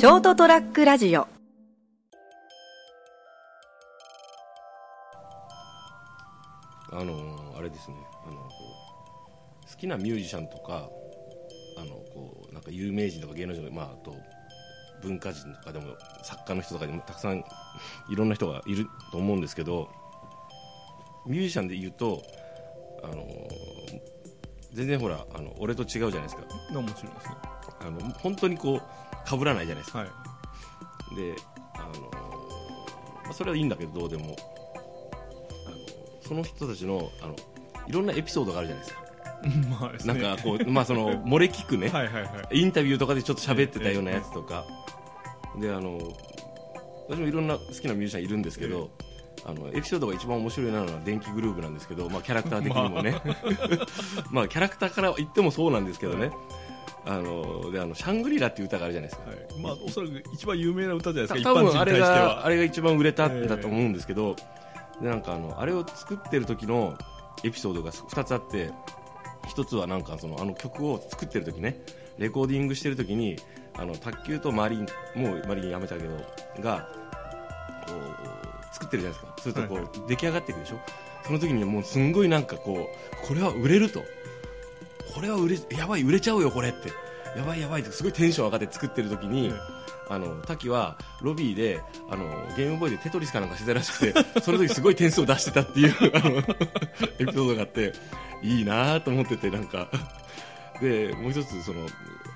ショートトラックラジオ。あのあれですね。あの好きなミュージシャンとかあのこうなんか有名人とか芸能人とか、まあ、あと文化人とかでも作家の人とかでもたくさんいろんな人がいると思うんですけどミュージシャンで言うとあの全然ほらあの俺と違うじゃないですか。もちろんですねあの本当にこう被らないじゃないですか、はい。であの、まあ、それはいいんだけどどうでも。あのその人たちのあのいろんなエピソードがあるじゃないですか。なね。んかこう、まあ、その 漏れ聞くね、インタビューとかでちょっと喋ってたようなやつとか、であの私もいろんな好きなミュージシャンいるんですけど、あのエピソードが一番面白いなのは電気グルーヴなんですけど、まあ、キャラクター的にもね、まあ、キャラクターから言ってもそうなんですけどね、あのであのシャングリラっていう歌があるじゃないですか。はい。まあおそらく一番有名な歌じゃないたですか多分あれがあれが一番売れたんだと思うんですけど、でなんかあのあれを作ってる時のエピソードが2つあって1つはなんかそのあの曲を作ってる時ねレコーディングしてる時にあの卓球とマリンもうマリンやめたけどがこう作ってるじゃないですか。するとこう、はい出来上がっていくでしょ？その時にもうすんごいなんかこうこれは売れると。これは売れやばい売れちゃうよこれって。やばいやばいってすごいテンション上がって作ってる時に、えあの滝はロビーであのゲームボーイでテトリスかなんかしてたらしくてその時すごい点数を出してたっていう あのエピソードがあっていいなと思っててなんか。でもう一つその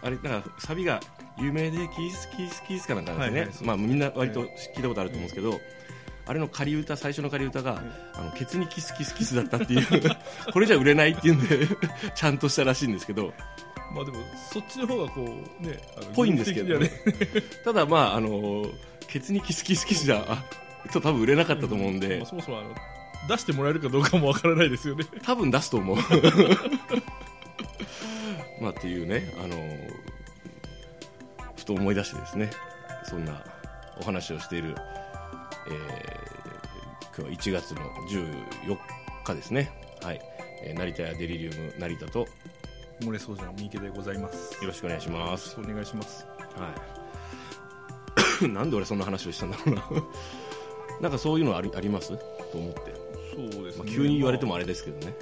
あれなんかサビが有名でキースキースキースかなんかなんですね、はいはい。まあ、みんな割と聞いたことあると思うんですけど、あれの仮歌最初の仮歌が、あのケツにキスキスキスだったっていう これじゃ売れないっていうんで ちゃんとしたらしいんですけど。まあでもそっちの方がこうねぽいんですけど、ね。ただまああのケツにキスキスキスじゃあと多分売れなかったと思うんで、まあそもそもあの出してもらえるかどうかもわからないですよね。多分出すと思う。まあっていうねあのふと思い出してですねそんなお話をしている、えー今日は1月の14日ですね。はい、えー成田屋デリリウム成田と。よ漏れそうじゃん三池でございます。よろしくお願いします。お願いします。はい。なんで俺そんな話をしたんだろうな。なんかそういうのありあります？と思って、そうですね、まあ、急に言われてもあれですけどね、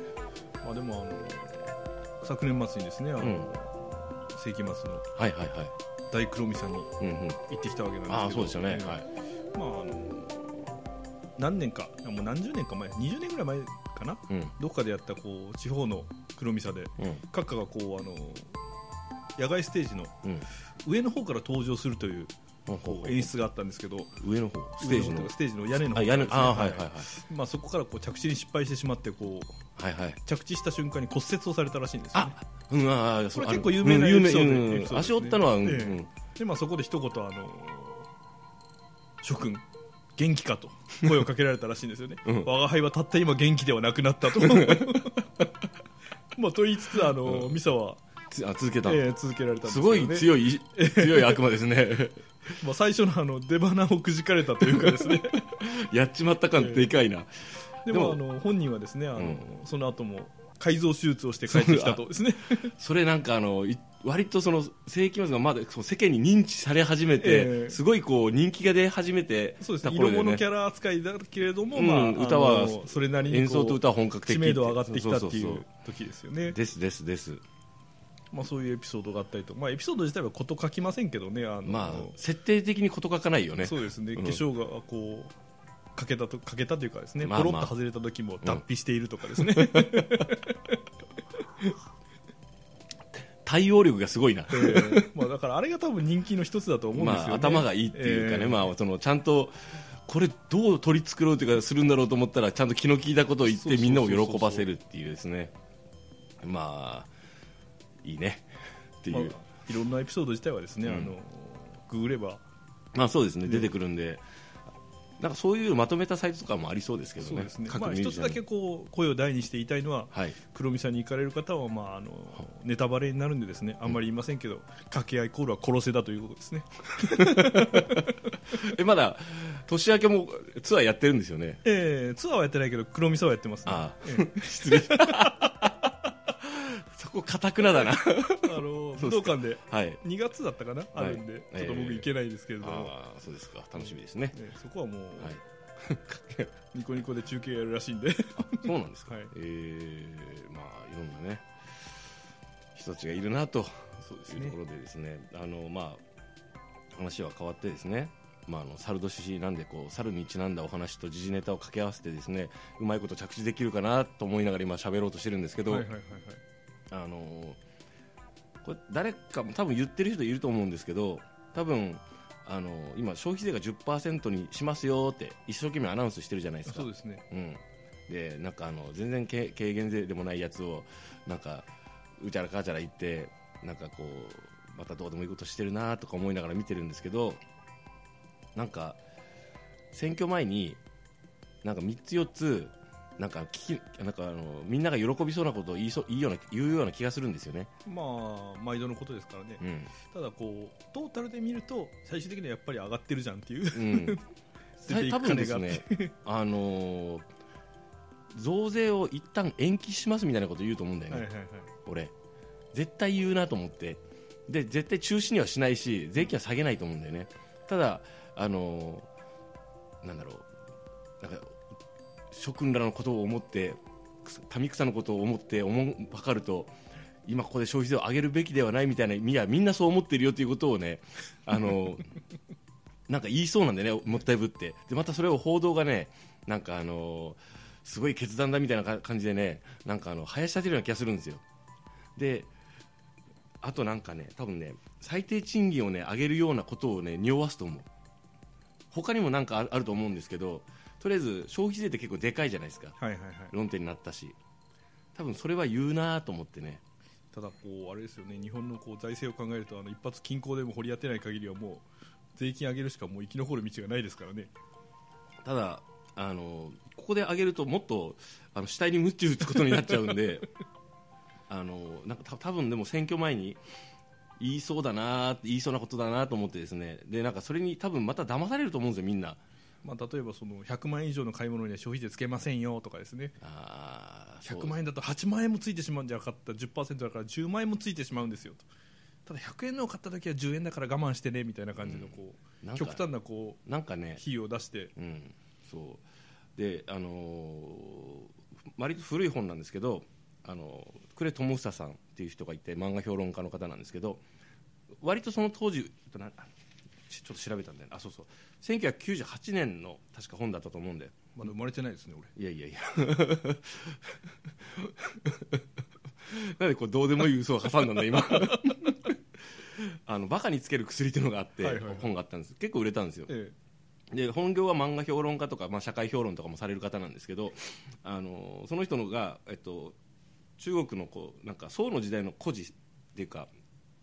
まあでもあの昨年末にですねあの、うん。世紀末のはいはいはい。大黒見さんにうんうん。行ってきたわけなんですけど。ああそうですよね、ええはい。まああの何年かもう何十年か前20年ぐらい前かな？うん。どっかでやったこう地方の黒見さでうん。閣下がこうあの野外ステージのうん。上の方から登場するというこう演出があったんですけど上の方？ステージの？ステージの屋根のあ方から。ねはいはいはい。まあ、そこからこう着地に失敗してしまってこうはいはい。着地した瞬間に骨折をされたらしいんですよ、ね。あ、うんああそうこれ結構有名なエピソードね。足折ったのはうんでまあ、そこで一言あの諸君元気かと。声をかけられたらしいんですよね、うん。我が輩はたった今元気ではなくなったと。まあと言いつつあの、ミサは、つあ続けたの。えー続けられたすね、ごい強い強い悪魔ですね。まあ、最初のあの出花をくじかれたというかですね。やっちまった感でかいな。でもあの本人はですねあの、うん。その後も改造手術をして帰ってきたとですね。それなんかあのい割とその世紀末がまだそう世間に認知され始めて、ええ。すごいこう人気が出始めてそうですね。色物キャラ扱いだけれども、うん。まあ、歌はそれなりに演奏と歌は本格的知名度上がってきたっていそう時ですよね。ですですです。まあ、そういうエピソードがあったりと、まあ、エピソード自体は事書きませんけどねあの、まあ設定的に事書かないよね。そうですね、うん。化粧がこうかけたとかけたというかですね、まあまあ。ポロッと外れた時も脱皮しているとかですね、対応力がすごいな。えーまあ、だからあれが多分人気の一つだと思うんですよね、まあ、頭がいいっていうかね、えー。まあ、そのちゃんとこれどう取り繕うというかするんだろうと思ったらちゃんと気の利いたことを言ってみんなを喜ばせるっていうですね。まあいいね。っていう、まあいろんなエピソード自体はですね、うん。あのググれば。まあそうですね。出てくるんでなんかそういうまとめたサイトとかもありそうですけどねね、各まあ、一つだけこう声を大にして言いたいのは、はい。黒見さんに行かれる方は、まあ、あのネタバレになるんでですね。あんまり言いませんけど、掛け合いコールは殺せだということですね、えまだ年明けもツアーやってるんですよね？えーツアーはやってないけど黒見さんはやってますね、ああ。ええ。失礼こかたくなだな。あの武道館ではい。2月だったかな、あるんで、はいちょっと僕行けないですけれども、ああそうですか。楽しみですね、ねそこはもう、はい。ニコニコで中継やるらしいんで、あそうなんですか、はい。えーまあいろんなね人たちがいるなとそうですね。いうところでですね。あのまあ話は変わってですね。まあ、あの猿年なんでこう猿にちなんだお話と時事ネタを掛け合わせてですねうまいこと着地できるかなと思いながら今喋ろうとしてるんですけど、はいはいはいはいあのこれ誰かも多分言ってる人いると思うんですけど多分あの今消費税が10%にしますよって一生懸命アナウンスしてるじゃないですか。そうですね。うん、でなんかあの全然軽軽減税でもないやつをなんかうちゃらかちゃら言ってなんかこうまたどうでもいいことしてるなとか思いながら見てるんですけどなんか選挙前になんか3つ4つなんか聞きなんかあのみんなが喜びそうなことを言いそう言いような言うような気がするんですよね。まあ毎度のことですからね、うん。ただこうトータルで見ると最終的にはやっぱり上がってるじゃんっていう。うん、多分ですね、あのー増税を一旦延期しますみたいなこと言うと思うんだよね、はいはいはい。俺。絶対言うなと思って。で絶対中止にはしないし税金は下げないと思うんだよね。ただあのーなんだろう諸君らのことを思って民草のことを思って思うばかると今ここで消費税を上げるべきではないみたいないやみんなそう思ってるよということをねあの なんか言いそうなんでねもったいぶって。でまたそれを報道がねなんかあのすごい決断だみたいな感じでねなんかあの林立てるような気がするんですよ。であとなんかね多分ね最低賃金をね上げるようなことをね匂わすと思う。他にもなんかあると思うんですけどとりあえず消費税って結構でかいじゃないですか。はいはいはい。論点になったし。多分それは言うなと思ってね。ただこうあれですよね。日本のこう財政を考えるとあの一発均衡でも掘り当てない限りはもう税金上げるしかもう生き残る道がないですからね。ただあのここで上げるともっとあの死体に鞭打つことになっちゃうんで。あのなんかた多分でも選挙前に言いそうだな言いそうなことだなと思ってですね。でなんかそれに多分また騙されると思うんですよみんなまあ、例えばその100万円以上の買い物には消費税つけませんよとかですね。あーそう。100万円だと8万円もついてしまうんじゃなかった。10%だから10万円もついてしまうんですよと。ただ100円のを買った時は10円だから我慢してねみたいな感じのこう、なんか極端なこうなんかね費用を出して。うん、そう。であのー割と古い本なんですけどあの呉智久さんっていう人がいて漫画評論家の方なんですけど割とその当時となちちょっと調べたんだよね。あそうそう。1998年の確か本だったと思うんだよ。まだ生まれてないですね俺。いやいやいや。なんでこうどうでもいい嘘を挟んだんだ今。あのバカにつける薬っていうのがあって、はいはいはい。本があったんです。結構売れたんですよ。えで本業は漫画評論家とか、まあ、社会評論とかもされる方なんですけどあのその人のが、えっと、中国のこうなんか宋の時代の故事っていうか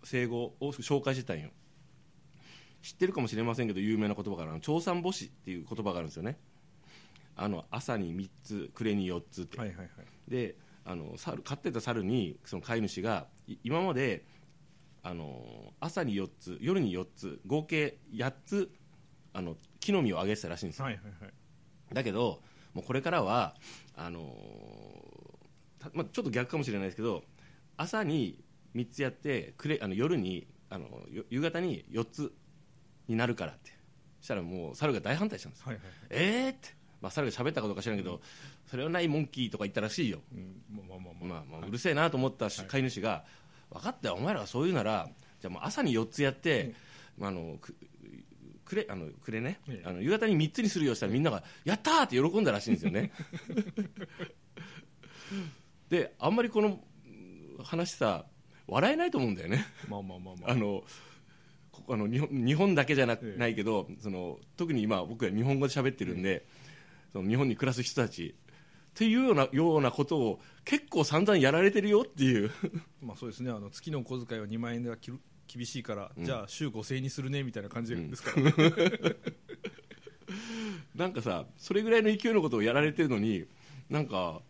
生語を紹介してたんよ知ってるかもしれませんけど有名な言葉がある長三母子っていう言葉があるんですよね。あの朝に3つ暮れに4つって、えはいはいはい。であの猿飼ってた猿にその飼い主がい今まであの朝に4つ夜に4つ合計8つあの木の実をあげてたらしいんですよ。はいはいはい。だけどもうこれからはあのたまあ、ちょっと逆かもしれないですけど朝に3つやってくれあの夜にあのよ夕方に4つになるからって。したらもう猿が大反対したんですよ。はいはいはい。えーって、まあ、猿が喋ったことか知らんけど、それはないモンキーとか言ったらしいよ。うん。まあまあまあまあ。まあ、うるせえなと思ったし飼い主が、分かったよ、お前らがそう言うなら、じゃあもう朝に4つやって、まあ、あのくくれあのくれね、ええ。あの夕方に3つにするようしたら、みんなが、やったーって喜んだらしいんですよね。で、あんまりこのうん話さ、笑えないと思うんだよね。まあまあまあまあ。あのあの日本日本だけじゃな,、ええないけどその特に今僕は日本語で喋ってるんで、その日本に暮らす人たちっていうようなようなことを結構散々やられてるよっていう。まあそうですね。あの月のお小遣いは2万円ではきる厳しいから、じゃあ週5000円にするねみたいな感じですから、ね なんかさそれぐらいの勢いのことをやられてるのになんか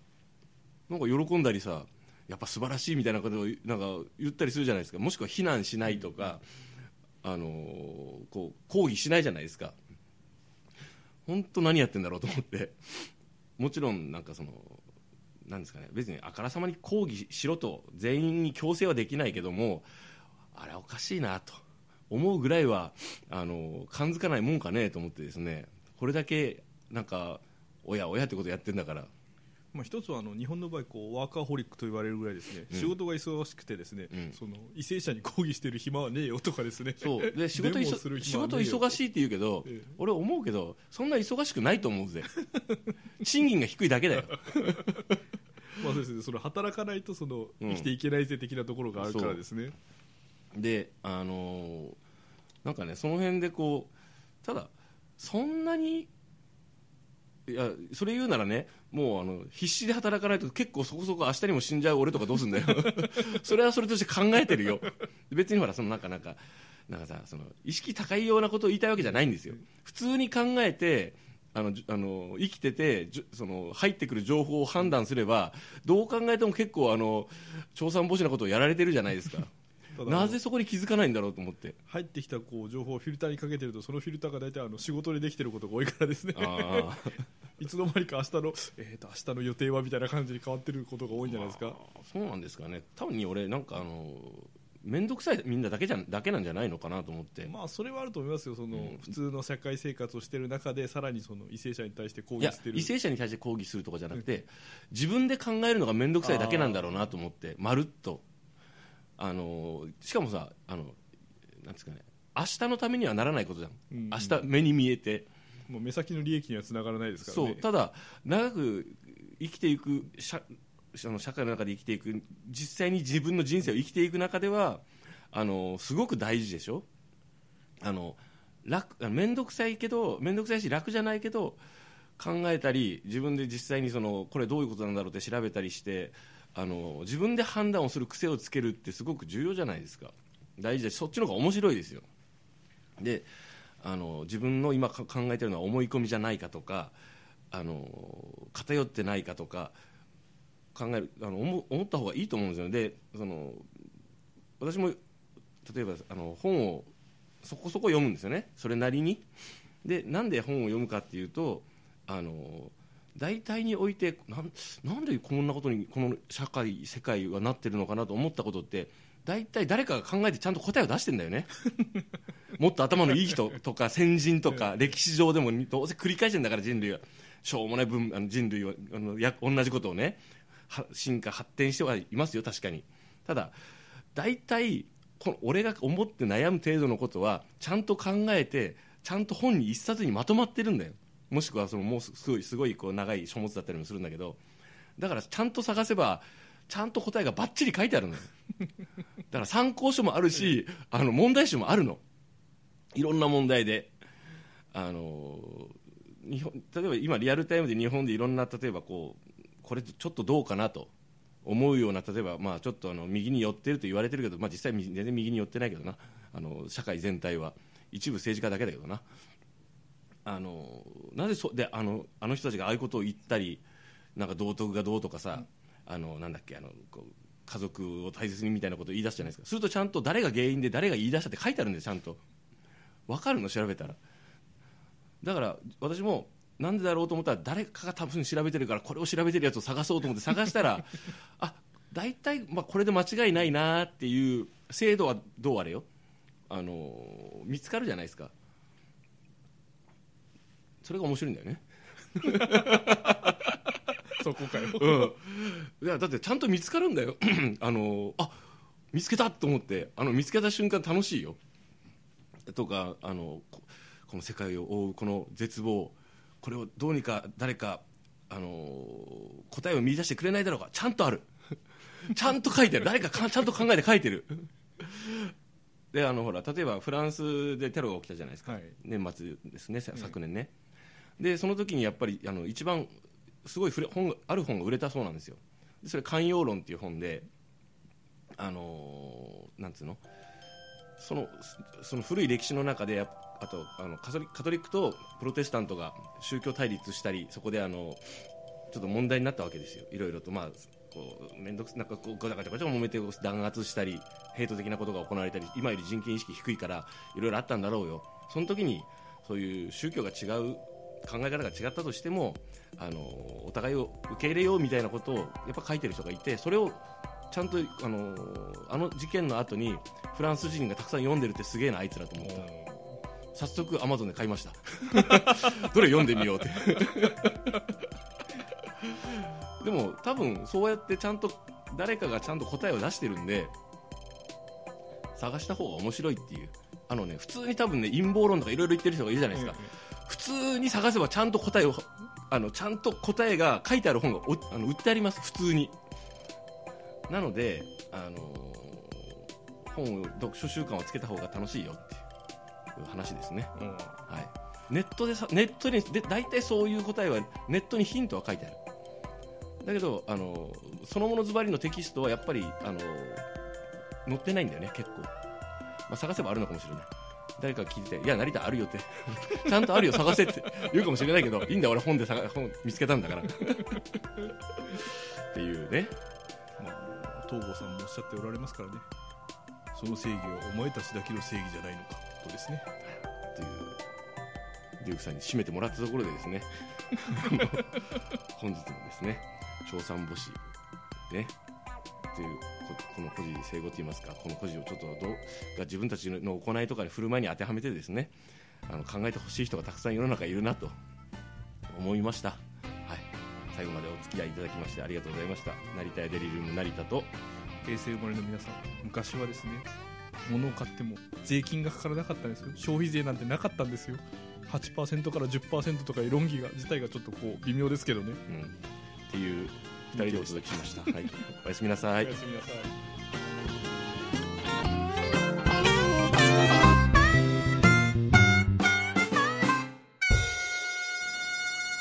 なんか喜んだりさやっぱ素晴らしいみたいなことをなんか言ったりするじゃないですか。もしくは非難しないとか、あのこう抗議しないじゃないですか。本当何やってんだろうと思って。もちろんなんかそのなんですかね。別にあからさまに抗議しろと全員に強制はできないけどもあれおかしいなと。思うぐらいはあの感づかないもんかねと思ってですね。これだけなんかおやおやってことやってんだから。まあ、一つはあの日本の場合こうワーカーホリックと言われるぐらいですね、うん。仕事が忙しくてですね、うん。その為政者に抗議してる暇はねえよとかですね。そう。で 仕事仕事忙しいって言うけど、ええ俺思うけどそんな忙しくないと思うぜ。賃金が低いだけだよ。まあそうですねその働かないとそのうん。生きていけないぜ的なところがあるからですね、であのーなんかねその辺でこうただそんなにいやそれ言うならねもうあの必死で働かないと結構そこそこ明日にも死んじゃう俺とかどうすんだよ。それはそれとして考えてるよ。別にほらそのなんかなんかなんかさその意識高いようなことを言いたいわけじゃないんですよ。普通に考えてあのあの生きててその入ってくる情報を判断すればどう考えても結構あの調査防止なことをやられてるじゃないですか。なぜそこに気づかないんだろうと思って。入ってきたこう情報をフィルターにかけてるとそのフィルターが大体あの仕事でできてることが多いからですね。あ いつの間にか明日の、えー、と明日の予定はみたいな感じに変わってることが多いんじゃないですか？あそうなんですかね。多分に俺なんかあの面倒くさいみんなだけじゃだけなんじゃないのかなと思って、まあそれはあると思いますよ。その、うん。普通の社会生活をしている中でさらにその為政者に対して抗議してる。為政者に対して抗議するとかじゃなくて、自分で考えるのが面倒くさいだけなんだろうなと思ってまるっとあのしかもさあのなんですかね明日のためにはならないことじゃん、うん。明日目に見えて。もう目先の利益にはつながらないですからね。そう。ただ長く生きていく社あの社会の中で生きていく実際に自分の人生を生きていく中ではあのすごく大事でしょ？あの楽面倒くさいけど面倒くさいし楽じゃないけど考えたり自分で実際にそのこれどういうことなんだろうって調べたりしてあの自分で判断をする癖をつけるってすごく重要じゃないですか。大事でそっちの方が面白いですよ。であの自分の今考えてるのは思い込みじゃないかとかあの偏ってないかとか考えるあの思思った方がいいと思うんですよでその私も例えばあの本をそこそこ読むんですよね。それなりに。でなんで本を読むかっていうとあの大体においてなんなんでこんなことにこの社会世界はなってるのかなと思ったことって大体誰かが考えてちゃんと答えを出してんだよね。もっと頭のいい人とか先人とか歴史上でもどうせ繰り返してんだから人類は。しょうもない分あの人類はあのや同じことをねは進化発展してはいますよ確かに。ただ大体この俺が思って悩む程度のことはちゃんと考えてちゃんと本に一冊にまとまってるんだよもしくはそのもうすごいすごいこう長い書物だったりもするんだけどだからちゃんと探せばちゃんと答えがばっちり書いてあるのよ。だから参考書もあるしあの問題集もあるの。いろんな問題で。あの日本例えば今リアルタイムで日本でいろんな例えばこうこれちょっとどうかなと。思うような例えばまあちょっとあの右に寄ってると言われてるけど、まあ、実際全然右に寄ってないけどな。あの社会全体は。一部政治家だけだけどな。あのなぜそであのあの人たちがああいうことを言ったりなんか道徳がどうとかさ、あのなんだっけあのこう家族を大切にみたいなことを言い出すじゃないですか。するとちゃんと誰が原因で誰が言い出したって書いてあるんですちゃんと。分かるの調べたら。だから私もなんでだろうと思ったら誰かが多分調べてるからこれを調べてるやつを探そうと思って探したら あ大体、まあ、これで間違いないなっていう制度はどうあれよ。あの見つかるじゃないですかそれが面白いんだよね。そこかよ。うん、いやだってちゃんと見つかるんだよ。あのあ見つけたと思ってあの見つけた瞬間楽しいよ。とかあのここの世界を覆うこの絶望。これをどうにか誰かあの答えを見出してくれないだろうか。ちゃんとある。ちゃんと書いてる。誰かか ちゃんと考えて書いてる。であのほら例えばフランスでテロが起きたじゃないですか、はい。年末ですねさ昨年ね、でその時にやっぱりあの一番すごいふれ本がある本が売れたそうなんですよ。でそれ「寛容論」っていう本であのーなんつうの？そのその古い歴史の中でやっあとあのカトリカトリックとプロテスタントが宗教対立したりそこであのちょっと問題になったわけですよ。いろいろとまあこう面倒くさなんかこうごちゃごちゃごちゃ揉めて弾圧したりヘイト的なことが行われたり今より人権意識低いからいろいろあったんだろうよ。その時にそういう宗教が違う考え方が違ったとしてもあのお互いを受け入れようみたいなことをやっぱ書いてる人がいてそれをちゃんとあのあの事件の後にフランス人がたくさん読んでるってすげえなあいつらと思った。早速アマゾンで買いました。どれ読んでみようって。でも多分そうやってちゃんと誰かがちゃんと答えを出してるんで探した方が面白いっていう。あのね普通に多分ね陰謀論とかいろいろ言ってる人がいるじゃないですか、普通に探せばちゃんと答えをあのちゃんと答えが書いてある本がおあの売ってあります。普通に。なので、あの本を読書習慣をつけた方が楽しいよっていう話ですね、うん。はい、ネットでさネットにで大体そういう答えはネットにヒントは書いてある。だけどあのそのものズバリのテキストはやっぱりあの載ってないんだよね結構、まあ、探せばあるのかもしれない誰かが聞いてて「いや成田あるよ」って。ちゃんとあるよ探せって。言うかもしれないけどいいんだ俺本で探本見つけたんだから。っていうね。まあ、東郷さんもおっしゃっておられますからね。その正義はお前たちだけの正義じゃないのか。とですね。というデュークさんに締めてもらったところでですね。本日もですね長三母子ねというここの故事整合といいますかこの故事をちょっとどうが自分たちの行いとかに振る舞いに当てはめてですねあの考えてほしい人がたくさん世の中いるなと思いました、はい、最後までお付き合いいただきましてありがとうございました。成田屋デリリウム成田と平成生まれの皆さん昔はですね物を買っても税金がかからなかったんですよ。消費税なんてなかったんですよ。8%から10%とかいう論議が自体がちょっとこう微妙ですけどね。うん、っていう2人でお届けしました、はい、おやすみなさい。おやすみなさい。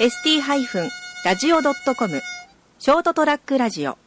ST-radio.com ショートトラックラジオ